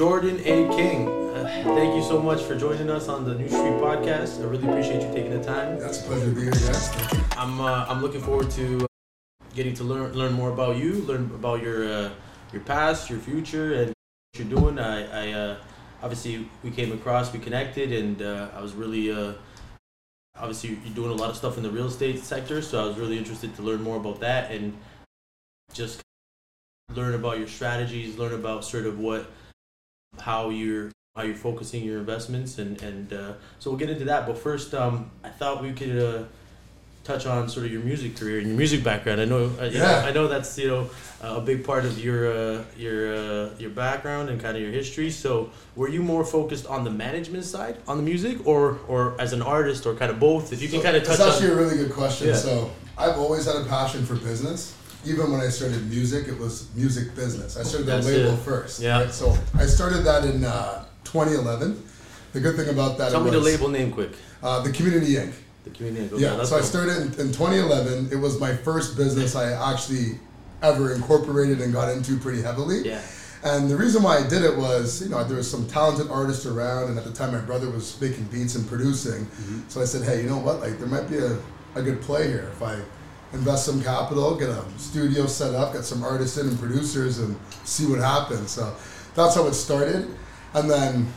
Jordan A. King, uh, thank you so much for joining us on the New Street Podcast. I really appreciate you taking the time. That's a pleasure to be here, guys. I'm uh, I'm looking forward to getting to learn learn more about you, learn about your uh, your past, your future, and what you're doing. I, I uh, obviously we came across, we connected, and uh, I was really uh, obviously you're doing a lot of stuff in the real estate sector, so I was really interested to learn more about that and just learn about your strategies, learn about sort of what how you're how you're focusing your investments, and and uh, so we'll get into that. But first, um, I thought we could. Uh, touch on sort of your music career and your music background. I know, uh, you know, Yeah. I know that's you know a big part of your uh, your uh, your background and kind of your history. So, were you more focused on the management side on the music, or or as an artist, or kind of both? If you can So, kind of touch That's actually on. a really good question. Yeah. So I've always had a passion for business. Even when I started music, it was music business. I started the That's label it. first. Yeah. Right? So I started that in uh, 2011. The good thing about that Tell me the label name quick. Uh, the Community Inc. The community. Okay, Yeah, so I started in, in 2011. It was my first business I actually ever incorporated and got into pretty heavily. Yeah. And the reason why I did it was, you know, there was some talented artists around, and at the time my brother was making beats and producing. So I said, hey, you know what? Like, there might be a, a good play here if I invest some capital, get a studio set up, get some artists in and producers, and see what happens. So that's how it started. And then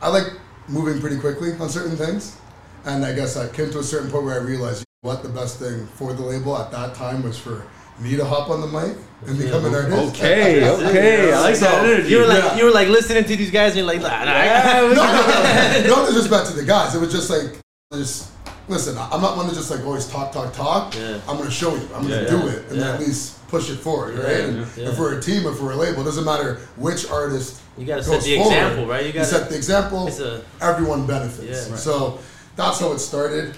I like moving pretty quickly on certain things. And I guess I came to a certain point where I realized you know what the best thing for the label at that time was for me to hop on the mic and become an artist. Okay, okay, I like So, that energy. You were like Yeah. you were like listening to these guys, and you're like, nah, nah, no, no, no, no disrespect to the guys. It was just like, just listen. I'm not one to just like always talk, talk, talk. Yeah. I'm gonna show you. I'm gonna Yeah, do yeah. it, and at least push it forward, right? And if we're a team, if we're a label, it doesn't matter which artist. You gotta set the forward. example, right? You You gotta. set the example. A everyone benefits. Yeah. Right. So that's how it started,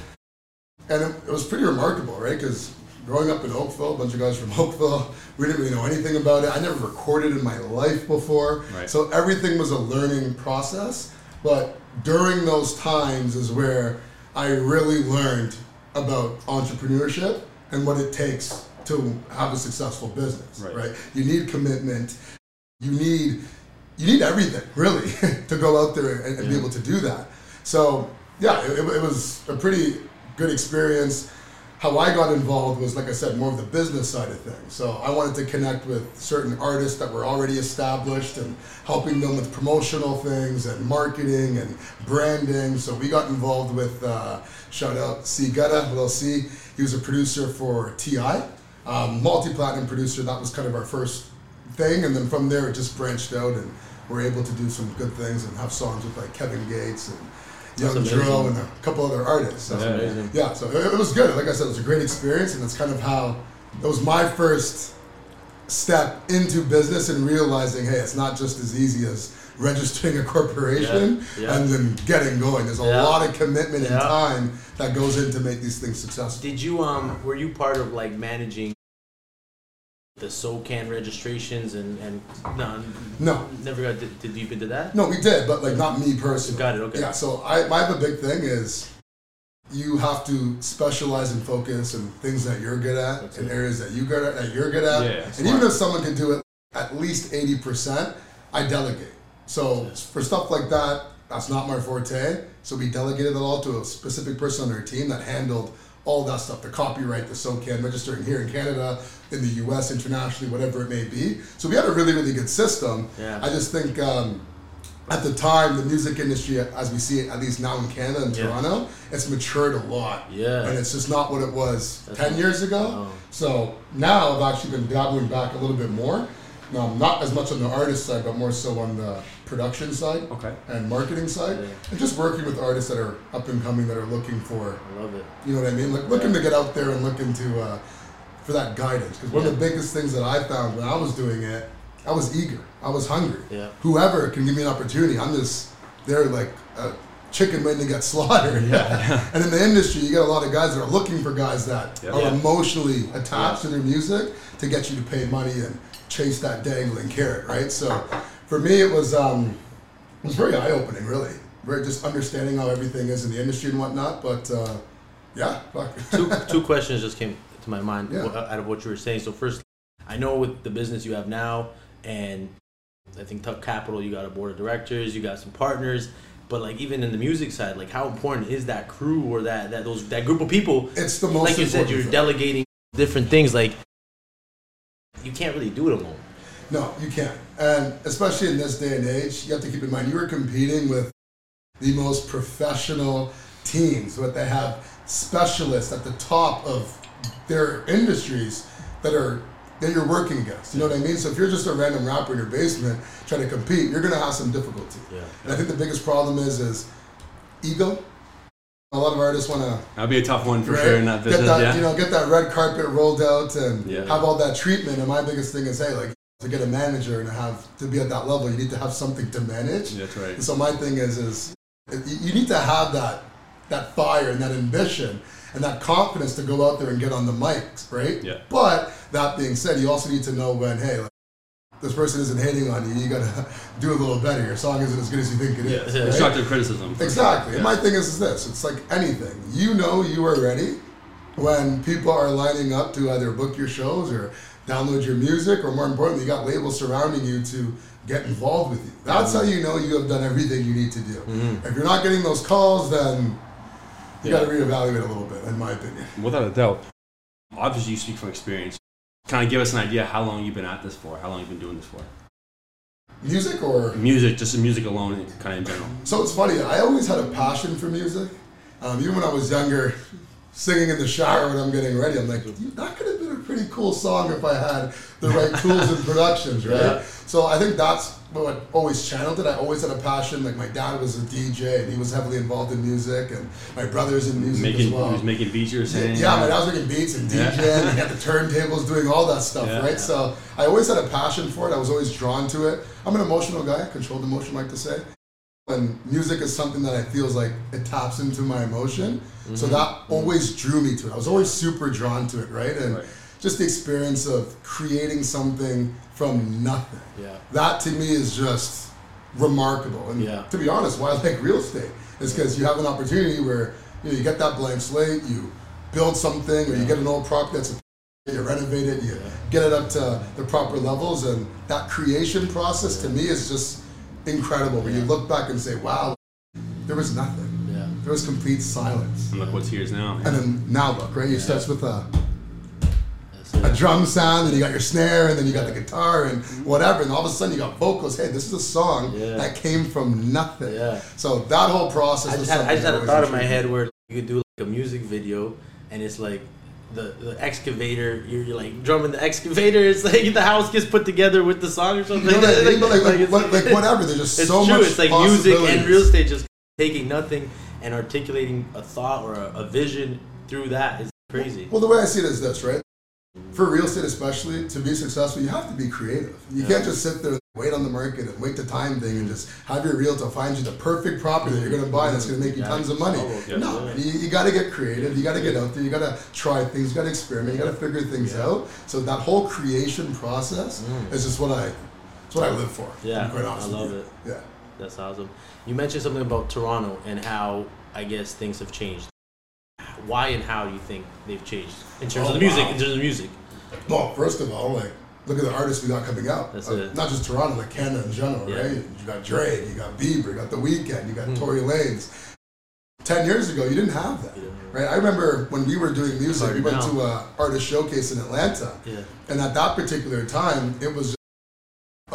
and it, it was pretty remarkable, right? Because growing up in Oakville, a bunch of guys from Oakville, we didn't really know anything about it. I never recorded in my life before, Right. so everything was a learning process. But during those times is where I really learned about entrepreneurship and what it takes to have a successful business. Right. right? You need commitment. You need you need everything really to go out there and, and be able to do that. So yeah, it, it was a pretty good experience. How I got involved was, like I said, more of the business side of things. So I wanted to connect with certain artists that were already established and helping them with promotional things and marketing and branding. So we got involved with, uh, shout out C Gutta, little C. He was a producer for T.I., um, multi platinum producer. That was kind of our first thing. And then from there, it just branched out and we're able to do some good things and have songs with like Kevin Gates and Young That's Drill and a couple other artists. So, That's Yeah, amazing. yeah, so it, it was good. Like I said, it was a great experience, and it's kind of how it was my first step into business and realizing, hey, it's not just as easy as registering a corporation Yeah, yeah. and then getting going. There's a Yeah. lot of commitment and time that goes in to make these things successful. Did you um were you part of like managing the SOCAN registrations and and no No, never got to, to deep into that? no, we did, but like not me personally. Got it. Okay. Yeah, so I, my a big thing is you have to specialize and focus in things that you're good at, That's in it. areas that you good at, that you're good at. Yeah, and smart. even if someone can do it at least eighty percent, I delegate. So for stuff like that, that's not my forte. So we delegated it all to a specific person on our team that handled all that stuff, the copyright, the SOCAN, registering here in Canada, in the US, internationally, whatever it may be. So we had a really, really good system. Yeah. I just think um, at the time, the music industry, as we see it, at least now in Canada and Yeah. Toronto, it's matured a lot. Yeah. And it's just not what it was That's 10 years ago. Oh. So now I've actually been dabbling back a little bit more. No, not as much on the artist side, but more so on the production side Okay. and marketing side. Yeah. And just working with artists that are up and coming that are looking for, I love it. you know what I mean? Like looking to get out there and looking to, uh, for that guidance. Because one of the biggest things that I found when I was doing it, I was eager. I was hungry. Yeah. Whoever can give me an opportunity, I'm just there like a chicken waiting to get slaughtered. Yeah. and in the industry, you get a lot of guys that are looking for guys that Yeah. are Yeah. emotionally attached Yeah. to their music to get you to pay money and chase that dangling carrot, right? So for me, it was um, it was very eye opening, really. Very just understanding how everything is in the industry and whatnot. But uh, yeah, fuck. Two two questions just came to my mind Yeah. out of what you were saying. So first, I know with the business you have now and I think TUK Capital, you got a board of directors, you got some partners. But like even in the music side, like how important is that crew or that that those that group of people? It's the most like you said, you're thing. delegating different things. Like you can't really do it alone. No, you can't. And especially in this day and age, you have to keep in mind you are competing with the most professional teams, but they have specialists at the top of their industries that are that you're working against. You know what I mean? So if you're just a random rapper in your basement trying to compete, you're gonna have some difficulty. Yeah. And I think the biggest problem is is ego. A lot of artists want to That'd be a tough one for right? sure in that business. Get that, yeah. you know, get that red carpet rolled out and Yeah. have all that treatment. And my biggest thing is, hey, like to get a manager and to have to be at that level, you need to have something to manage. That's right. And so my thing is, is you you need to have that that fire and that ambition and that confidence to go out there and get on the mics, right? Yeah. But that being said, you also need to know when, hey, like, this person isn't hating on you. You gotta do a little better. Your song isn't as good as you think it is. Yeah. right? Constructive criticism. Exactly. sure. And Yeah. my thing is, is this: it's like anything. You know, you are ready when people are lining up to either book your shows or download your music, or more importantly, you got labels surrounding you to get involved with you. That's how mm-hmm. you know you have done everything you need to do. Mm-hmm. If you're not getting those calls, then you got to reevaluate a little bit, in my opinion. Without a doubt. Obviously, you speak from experience. Kind of give us an idea how long you've been at this for, how long you've been doing this for. Music or Music, just music alone, kind of in general. So it's funny. I always had a passion for music. Um, even when I was younger, singing in the shower when I'm getting ready, I'm like, that could have been a pretty cool song if I had the right tools and productions, right? Yeah. So I think that's what always channeled it. I always had a passion. Like my dad was a DJ and he was heavily involved in music, and my brother's in music Making, as well. he was making beats, you were saying. Yeah, my dad was making beats and Yeah. DJing, and he had the turntables, doing all that stuff, Yeah. right? So I always had a passion for it. I was always drawn to it. I'm an emotional guy, controlled emotion, I like to say. And music is something that I feel is like it taps into my emotion. So Mm-hmm. that always drew me to it. I was always super drawn to it, right? And Right. Just the experience of creating something from nothing. Yeah. That to me is just remarkable. And Yeah. to be honest, why I like real estate is because you have an opportunity where you, know, you get that blank slate, you build something, or you get an old property that's a, you renovate it, you get it up to the proper levels, and that creation process to me is just incredible. Where you look back and say, "Wow, there was nothing. Yeah. There was complete silence." And look what's here's now. And then now look, right? You starts with a That's a drum sound, and you got your snare, and then you got the guitar, and mm-hmm. whatever, and all of a sudden you got vocals. Hey, this is a song Yeah. that came from nothing. Yeah. So that whole process. I was just had, I just had a thought that in my head where you could do like a music video, and it's like the, the excavator. You're, you're like drumming the excavator. It's like the house gets put together with the song or something. You know I mean? Like, like, what- like whatever. There's just It's so true. much. It's like music and real estate just taking nothing and articulating a thought or a, a vision through that is crazy. Well, the way I see it is this, right? For real estate, especially to be successful, you have to be creative. You Yeah. can't just sit there and wait on the market and wait the time thing and just have your realtor find you the perfect property that you're going to buy that's going to make you tons of money. no, you, you got to get creative. You got to get out there. You got to try things. You got to experiment. You got to figure things Yeah. out. So that whole creation process Mm. is just what I, it's what I live for. Yeah, quite I love it. Yeah. That's awesome. You mentioned something about Toronto and how I guess things have changed. Why and how do you think they've changed in terms Oh, of the music? wow. In terms of the music, Well, first of all, like look at the artists we got coming out. That's Uh, it. Not just Toronto, like Canada in general, Yeah. right? You got Drake, you got Bieber, you got The Weeknd, you got Mhm. Tory Lanez. Ten years ago, you didn't have that, know. right? I remember when we were doing music, we went now. to a artist showcase in Atlanta, yeah, and at that particular time, it was.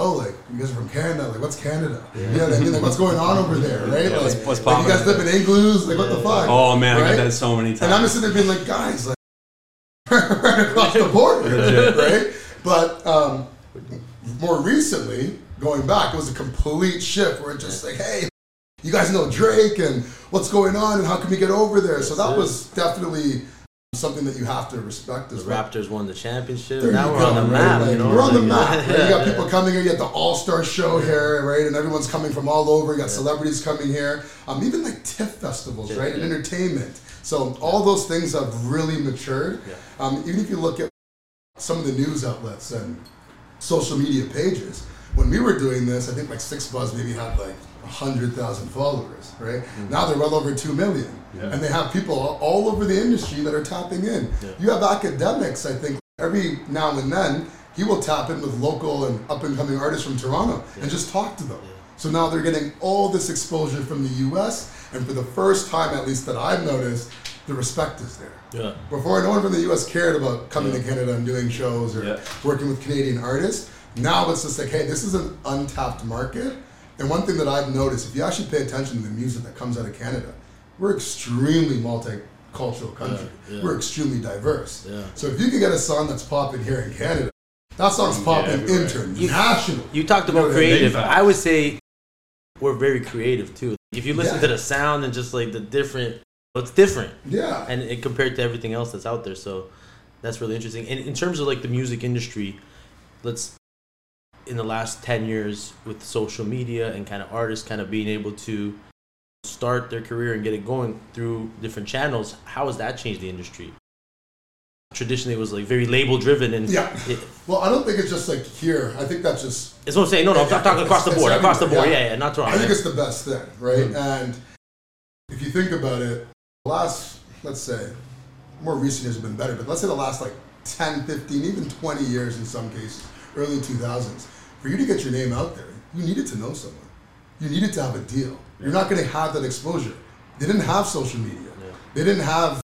Oh, like you guys are from Canada. Like, what's Canada? You know what I mean? Like, what's going on over there, right? Yeah, like, what's- what's like, you guys live in igloos. Like, what the fuck? Oh man, I Right? got that so many times. And I'm just sitting there being like, guys, like, right across the border, right? But um, more recently, going back, it was a complete shift where it's just like, hey, you guys know Drake and what's going on and how can we get over there? So that was definitely something that you have to respect the as well. Raptors won the championship. There now we're go, on the right? map. Like, you know, we're on the map. right? You got people coming here. You got the All Star Show here, right? And everyone's coming from all over. You got celebrities coming here. Um, even like TIFF festivals, Yeah, right? And entertainment. So all those things have really matured. Yeah. Um, even if you look at some of the news outlets and social media pages, when we were doing this, I think like 6ixBuzz maybe had like hundred thousand followers, right? Now they're well over two million, Mm-hmm. Yeah. and they have people all- over the industry that are tapping in. Yeah. You have Akademiks, I think, every now and then he will tap in with local and up and coming artists from Toronto and just talk to them. Yeah. So now they're getting all this exposure from the US, and for the first time, at least that I've noticed, the respect is there. Yeah. Before, no one from the US cared about coming to Canada and doing shows or Yeah. working with Canadian artists. Now it's just like, hey, this is an untapped market. And one thing that I've noticed, if you actually pay attention to the music that comes out of Canada, we're extremely multicultural country. Yeah, yeah. We're extremely diverse. Yeah. So if you can get a song that's popping here in Canada, that song's popping everywhere. international. You talked You know about what I mean? creative. I would say we're very creative too. If you listen Yeah. to the sound and just like the different, it's different, yeah. and it compared to everything else that's out there. So that's really interesting. And in terms of like the music industry, let's in the last ten years with social media and kind of artists kind of being able to start their career and get it going through different channels. How has that changed the industry? Traditionally, it was like very label driven, and Yeah. it, Well, I don't think it's just like here. I think that's just it's what I'm saying. No, no, I'm Yeah, talking across the board. Across the board, everywhere, yeah, yeah, not Toronto. I think it's the best thing, right? Mhm. And if you think about it, the last, let's say, more recent years have been better, but let's say the last like 10, 15, even 20 years in some cases, early 2000s, for you to get your name out there, you needed to know someone. You needed to have a deal. You're not going to have that exposure. They didn't have social media. Yeah. They didn't have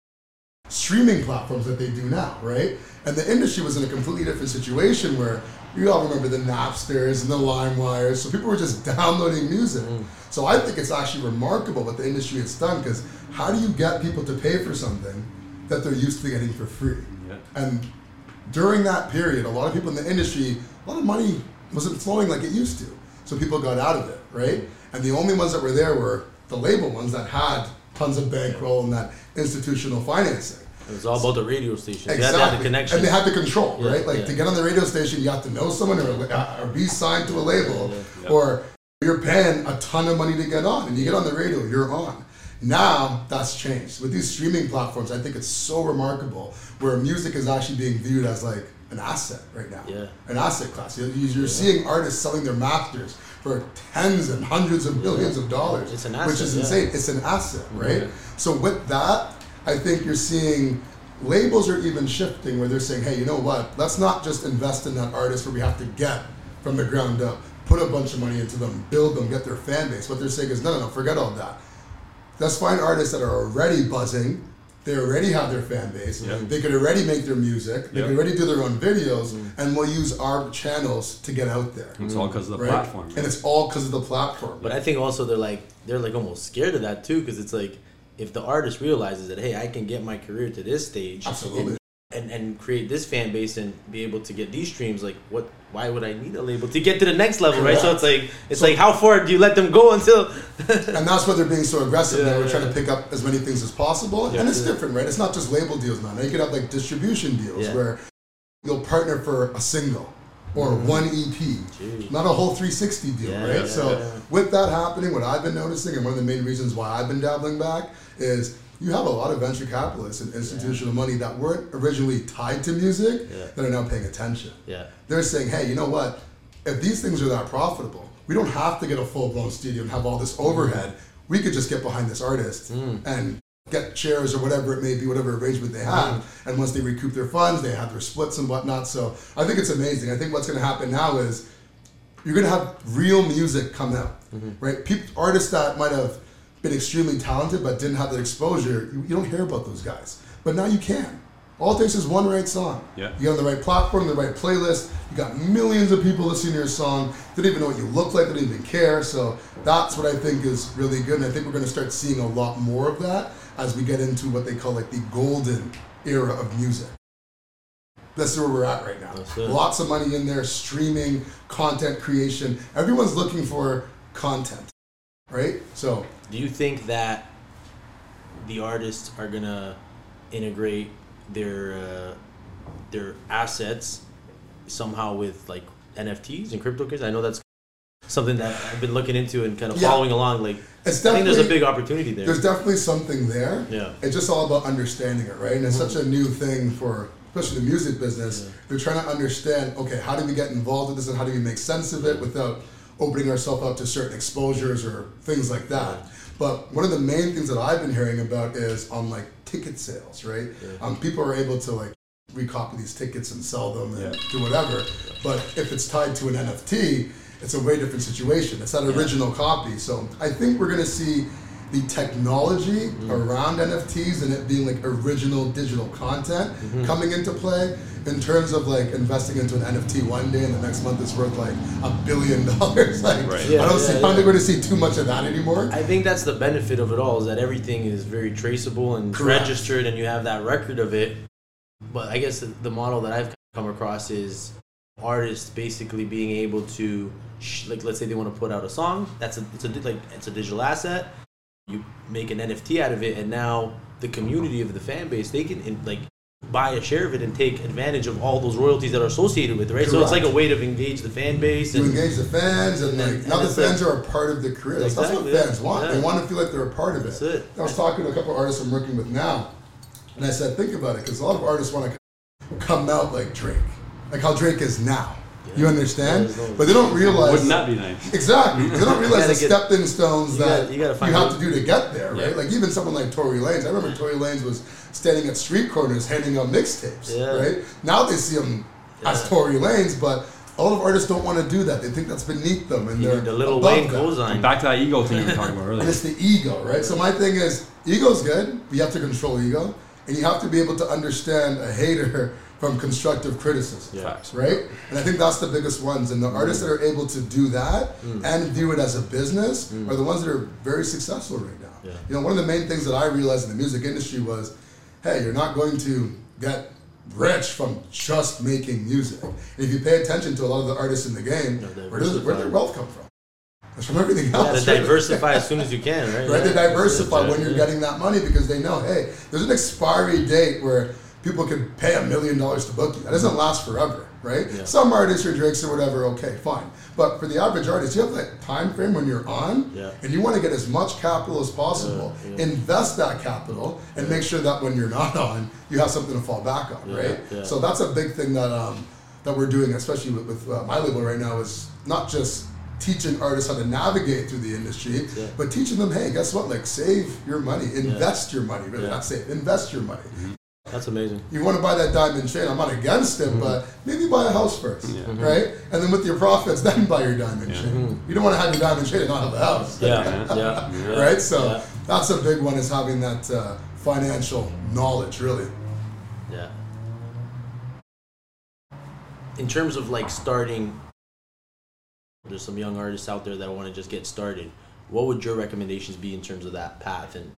streaming platforms that they do now, right? And the industry was in a completely different situation where you all remember the Napsters and the LimeWires, so people were just downloading music. Mm. So I think it's actually remarkable what the industry has done because how do you get people to pay for something that they're used to getting for free? Yeah. And during that period, a lot of people in the industry, a lot of money wasn't flowing like it used to. So people got out of it, right? And the only ones that were there were the label ones that had tons of bankroll and that institutional financing. It was all about the radio stations. They had to have the connection. And they had the control, Yeah, right? Like yeah. to get on the radio station, you have to know someone or, uh, or be signed to a label, yeah. or you're paying a ton of money to get on, and you get on the radio, you're on. Now that's changed with these streaming platforms. I think it's so remarkable where music is actually being viewed as like an asset right now, Yeah. an asset class. You're, you're seeing artists selling their masters for tens and hundreds of millions of dollars, It's an which asset, is yeah. insane. It's an asset, right? Yeah. So with that, I think you're seeing labels are even shifting where they're saying, hey, you know what? Let's not just invest in that artist where we have to get from the ground up, put a bunch of money into them, build them, get their fan base. What they're saying is, no, no, no, forget all that. Let's find artists that are already buzzing. They already have their fan base. Yeah. They could already make their music. They Yeah. could already do their own videos, mm. and we'll use our channels to get out there. It's all because of the right? platform. And it's all because of the platform. But I think also they're like they're like almost scared of that too, because it's like if the artist realizes that hey, I can get my career to this stage, Absolutely. And and create this fan base and be able to get these streams, like what? Why would I need a label to get to the next level, right? So it's like it's So- like how far do you let them go until? and that's why they're being so aggressive Yeah, now. We're yeah. trying to pick up as many things as possible. Yeah. and it's different, right? It's not just label deals now. Now you could have like distribution deals where you'll partner for a single or mm-hmm. one EP, Jeez. not a whole 360 deal, Yeah, right? yeah, so yeah. with that happening, what I've been noticing, and one of the main reasons why I've been dabbling back, is you have a lot of venture capitalists and institutional money that weren't originally tied to music Yeah. that are now paying attention Yeah, they're saying, hey, you know what? If these things are that profitable, we don't have to get a full blown studio and have all this overhead. We could just get behind this artist Mm. and get chairs or whatever it may be, whatever arrangement they have. Mm. And once they recoup their funds, they have their splits and whatnot. So I think it's amazing. I think what's going to happen now is you're going to have real music come out, Mm-hmm. right? People, artists that might have been extremely talented but didn't have that exposure, you, you don't hear about those guys. But now you can. All it takes is one right song. Yeah. You get on the right platform, the right playlist. You got millions of people listening to your song. They don't even know what you look like. They don't even care. So that's what I think is really good. And I think we're going to start seeing a lot more of that as we get into what they call like the golden era of music. That's where we're at right now. Lots of money in there, streaming, content creation. Everyone's looking for content, right? So Do you think that the artists are gonna integrate their uh, their assets somehow with like NFTs and cryptocurrency? I know that's something that I've been looking into and kind of Yeah. following along. Like, it's I think there's a big opportunity there. there's definitely something there. Yeah. It's just all about understanding it, right? And it's such a new thing for especially the music business. Yeah. They're trying to understand, okay, how do we get involved with this and how do we make sense of it without opening ourselves up to certain exposures or things like that. But one of the main things that I've been hearing about is on like ticket sales, right? Yeah. Um, people are able to like recopy these tickets and sell them and Yeah. do whatever. But if it's tied to an NFT, it's a way different situation. It's that original copy. So I think we're gonna see the technology Mm. around NFTs and it being like original digital content Mm-hmm. coming into play in terms of like investing into an NFT one day and the next month it's worth like a billion dollars. Like Right. I don't yeah, see I yeah. don't think we're gonna see too much of that anymore. I think that's the benefit of it all is that everything is very traceable and Correct. registered, and you have that record of it. But I guess the, the model that I've come across is artists basically being able to, sh- like, let's say they want to put out a song. That's a it's a like it's a digital asset. You make an NFT out of it, and now the community of the fan base they can in, like buy a share of it and take advantage of all those royalties that are associated with it, right? So it's like a way to engage the fan base to and engage the fans and like now the fans like- are a part of the career. That's, that's Exactly, what yeah. fans want. Yeah. They want to feel like they're a part of that's it. it. I was talking to a couple of artists I'm working with now, and I said, think about it, because a lot of artists want to come out like Drake, like how Drake is now. You understand? Yeah, no- but they don't realize. Wouldn't be nice? Exactly. They don't realize the gotta get- stepping stones you that gotta- you gotta you have to do to get there, right? Yeah. Like even someone like Tory Lanez. I remember Tory Lanez was standing at street corners handing out mixtapes, Yeah. right? Now they see him as Yeah. Tory Lanez, but a lot of artists don't want to do that. They think that's beneath them, and You they're the little above Wayne that. cosign. Back to that ego thing you were talking about And earlier. it's the ego, right? So my thing is, ego's good. but You have to control ego, and you have to be able to understand a hater from constructive criticism. Yeah. Right? And I think that's the biggest ones. And the mm. artists that are able to do that mm. and view it as a business mm. are the ones that are very successful right now. Yeah. You know, one of the main things that I realized in the music industry was, hey, you're not going to get rich from just making music. And if you pay attention to a lot of the artists in the game, Yeah, where does where does their wealth come from? It's from everything else. gotta right? diversify as soon as you can, right? right? They diversify Yeah. when you're getting that money because they know, hey, there's an expiry date where people could pay a million dollars to book you. That doesn't last forever, right? Yeah. Some artists or Drakes or whatever, okay, fine. But for the average artist, you have that time frame when you're on, Yeah. and you want to get as much capital as possible. Yeah, yeah. Invest that capital and make sure that when you're not on, you have something to fall back on, Yeah, right? yeah. So that's a big thing that um, that we're doing, especially with, with uh, my label right now, is not just teaching artists how to navigate through the industry, Yeah. but teaching them, hey, guess what? Like, save your money, invest your money. Really, Yeah. not save, invest your money. That's amazing. You want to buy that diamond chain? I'm not against it, mm-hmm. but maybe buy a house first, Yeah. Mm-hmm. right? And then with your profits, then buy your diamond Yeah. chain. Mm-hmm. You don't want to have your diamond chain and not have a house, Yeah, Yeah. yeah, yeah. right? So yeah, that's a big one is having that uh, financial knowledge, really. yeah. In terms of like starting, there's some young artists out there that want to just get started. What would your recommendations be in terms of that path and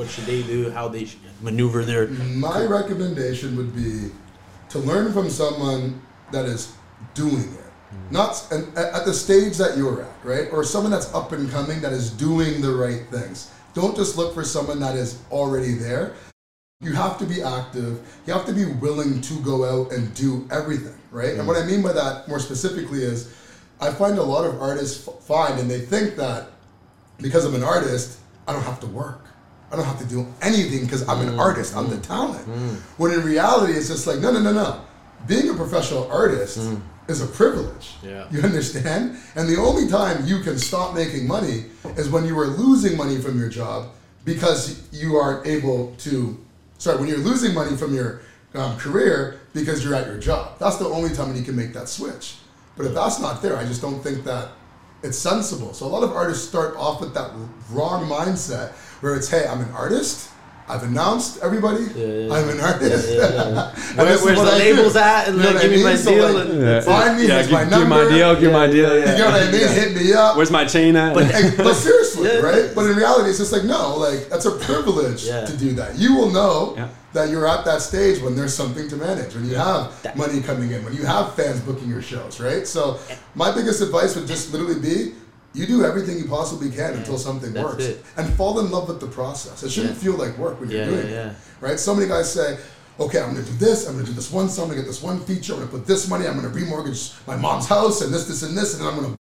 what should they do? How they should maneuver their My recommendation would be to learn from someone that is doing it. Hmm. Not and at the stage that you're at, right? Or someone that's up and coming that is doing the right things. Don't just look for someone that is already there. You have to be active. You have to be willing to go out and do everything, right? And what I hmm. mean by that more specifically is I find a lot of artists f- find and they think that because I'm an artist, I don't have to work. I don't have to do anything because I'm an mm, artist. I'm the mm, talent. Mm. When in reality, it's just like, no, no, no, no. Being a professional artist is a privilege. Yeah. You understand? And the only time you can stop making money is when you are losing money from your job because you aren't able to. Sorry, when you're losing money from your um, career because you're at your job. That's the only time when you can make that switch. But if that's not there, I just don't think that it's sensible. So a lot of artists start off with that wrong mindset where it's, hey, I'm an artist. I've announced everybody. Yeah, yeah, I'm an artist. Yeah, yeah, yeah. Where- where's what the I do. labels at? And You know like, give I me my mean? So, deal. like, and Find me. Yeah, give, my give my deal, give me my deal. You Yeah. know what I mean? Hit me up. Where's my chain at? But, but seriously, Yeah. right? But in reality, it's just like no, like that's a privilege Yeah. to do that. You will know Yeah. that you're at that stage when there's something to manage, when you have That- money coming in, when you have fans booking your shows, right? So my biggest advice would just literally be. You do everything you possibly can until something works, it. and fall in love with the process. It shouldn't Yeah. feel like work when you're doing yeah, it, right? So many guys say, "Okay, I'm gonna do this. I'm gonna do this one song. I'm gonna get this one feature. I'm gonna put this money. I'm gonna remortgage my mom's house and this, this, and this, and then I'm gonna."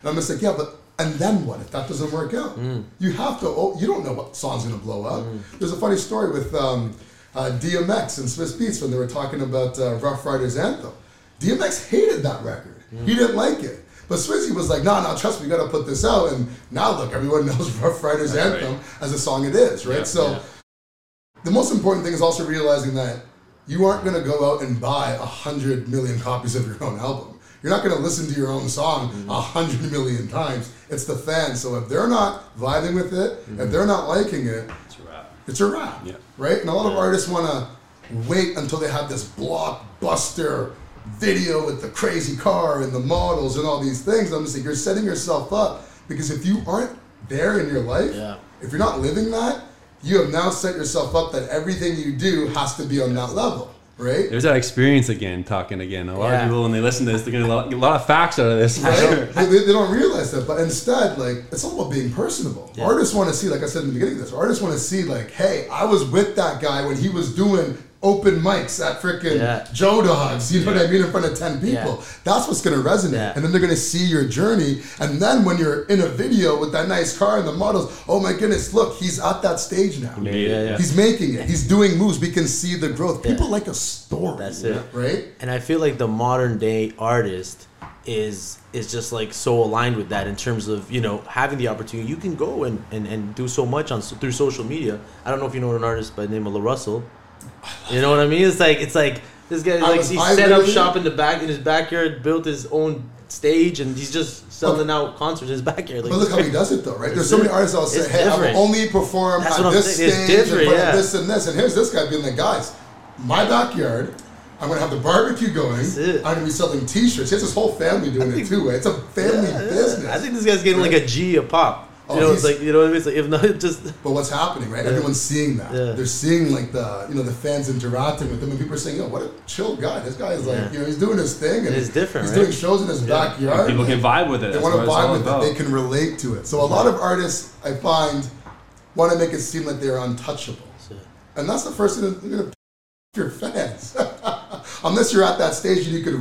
And I'm just like, yeah, but and then what if that doesn't work out? Mm. You have to. Oh, you don't know what song's gonna blow up. There's a funny story with um, uh, DMX and Swizz Beatz when they were talking about uh, Ruff Ryders Anthem. DMX hated that record. Mm. He didn't like it. But Swizzy was like, no, no, trust me, we gotta put this out. And now look, everyone knows Ruff Ryders That's Anthem as a song it is, right? Yeah, so yeah. the most important thing is also realizing that you aren't going to go out and buy a hundred million copies of your own album. You're not going to listen to your own song Mm-hmm. a hundred million times. It's the fans. So if they're not vibing with it, Mm-hmm. if they're not liking it, It's a wrap. it's a wrap. Yeah. Right? And a lot of artists want to wait until they have this blockbuster video with the crazy car and the models and all these things. I'm just like, you're setting yourself up because if you aren't there in your life, Yeah. if you're not living that, you have now set yourself up that everything you do has to be on that level. Right? There's that experience again, talking again. A lot Yeah. of people, when they listen to this, they're going to get a lot of facts out of this. Right? sure. they, they- they don't realize that, but instead, like it's all about being personable. Yeah. Artists want to see, like I said in the beginning of this, artists want to see, like, hey, I was with that guy when he was doing open mics at freaking Yeah. Joe Dogs. You know what I mean in front of ten people. Yeah. That's what's to resonate, Yeah. and then they're to see your journey. And then when you're in a video with that nice car and the models, oh my goodness, look, he's at that stage now. yeah. He's making it. He's doing moves. We can see the growth. People Yeah. like a story. That's it. Right? And I feel like the modern day artist is is just like so aligned with that in terms of you know having the opportunity. You can go and, and, and do so much on through social media. I don't know if you know an artist by the name of La Russell. You know what I mean? It's like it's like this guy like he set up shop in the back in his backyard, built his own stage, and he's just selling out concerts in his backyard. Like, But look how he does it though, right? There's so many artists that'll say, "Hey, I different. will only perform That's at this. Stage different, yeah. this and this." And here's this guy being like, "Guys, my backyard. I'm gonna have the barbecue going. I'm gonna be selling T-shirts. He has his whole family doing it too. It's a family Yeah, business. I think this guy's getting like a G a pop. Oh, you know, it's like you know what I mean. It's like if not just But what's happening, right? Yeah. Everyone's seeing that. Yeah. They're seeing like the you know the fans interacting with him, and people are saying, "Yo, what a chill guy! This guy is like Yeah. you know he's doing his thing, and It's different, He's right? doing shows in his backyard. People can vibe with it. They want to vibe with about. it. They can relate to it. So a lot of artists, I find, want to make it seem like they're untouchable, and that's the first thing you're gonna your fans. Unless you're at that stage and you could